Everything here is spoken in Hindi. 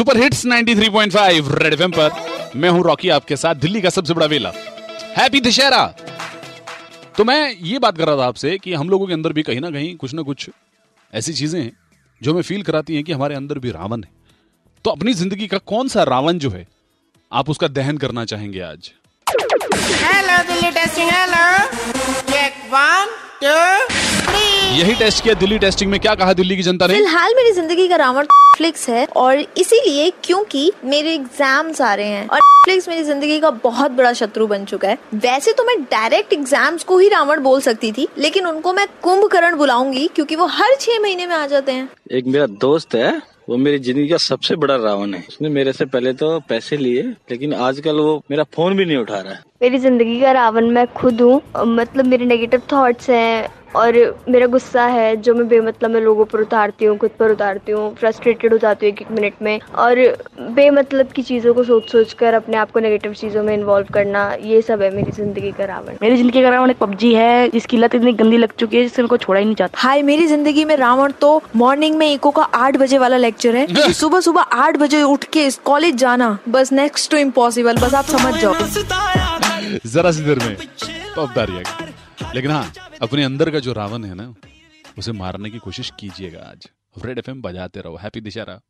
सुपर हिट्स 93.5 रेड एफएम पर मैं हूँ रॉकी आपके साथ दिल्ली का सबसे बड़ा वेला हैप्पी दशहरा तो मैं ये बात कर रहा था आपसे कि हम लोगों के अंदर भी कहीं ना कहीं कुछ ना कुछ ऐसी चीज़ें हैं जो हमें फील कराती हैं कि हमारे अंदर भी रावण है तो अपनी ज़िंदगी का कौन सा रावण जो है आप उसका दहन करना चाहेंगे आज Hello, Dilly testing. Hello. यही टेस्ट किया दिल्ली टेस्टिंग में क्या कहा दिल्ली की जनता ने? फ़िलहाल मेरी ज़िंदगी का रावण फ्लिक्स है और इसीलिए क्योंकि मेरे एग्ज़ाम्स आ रहे हैं और फ्लिक्स मेरी ज़िंदगी का बहुत बड़ा शत्रु बन चुका है। वैसे तो मैं डायरेक्ट एग्ज़ाम्स को ही रावण बोल सकती थी लेकिन उनको मैं कुंभकर्ण बुलाऊँगी क्योंकि वो हर छह महीने में आ जाते हैं। एक मेरा दोस्त है वो मेरी ज़िंदगी का सबसे बड़ा रावण है। उसने मेरे से पहले तो पैसे लिए लेकिन आजकल वो मेरा फ़ोन भी नहीं उठा रहा है। मेरी ज़िंदगी का रावण मैं खुद हूँ मतलब मेरे नेगेटिव थॉट्स हैं और मेरा गुस्सा है जो मैं बेमतलब में लोगों पर उतारती हूँ खुद पर उतारती हूँ फ्रस्ट्रेटेड हो जाती हूँ एक एक मिनट में। और बेमतलब की चीज़ों को सोच सोच कर अपने आप को नेगेटिव चीज़ों में इन्वॉल्व करना ये सब है मेरी ज़िंदगी का रावण। मेरी ज़िंदगी का रावण एक पबजी है जिसकी लत इतनी गंदी लग चुकी है जिससे मेरे को छोड़ा ही नहीं चाहता। हाय मेरी ज़िंदगी में रावण तो मॉर्निंग में इको का आठ बजे वाला लेक्चर है सुबह सुबह आठ बजे उठ के कॉलेज जाना। बस नेक्स्ट टू इम्पॉसिबल बस आप समझ जाओ। जरा सी देर में लेकिन हाँ अपने अंदर का जो रावण है ना, उसे मारने की कोशिश कीजिएगा आज। रेड एफएम बजाते रहो। हैप्पी दिशहरा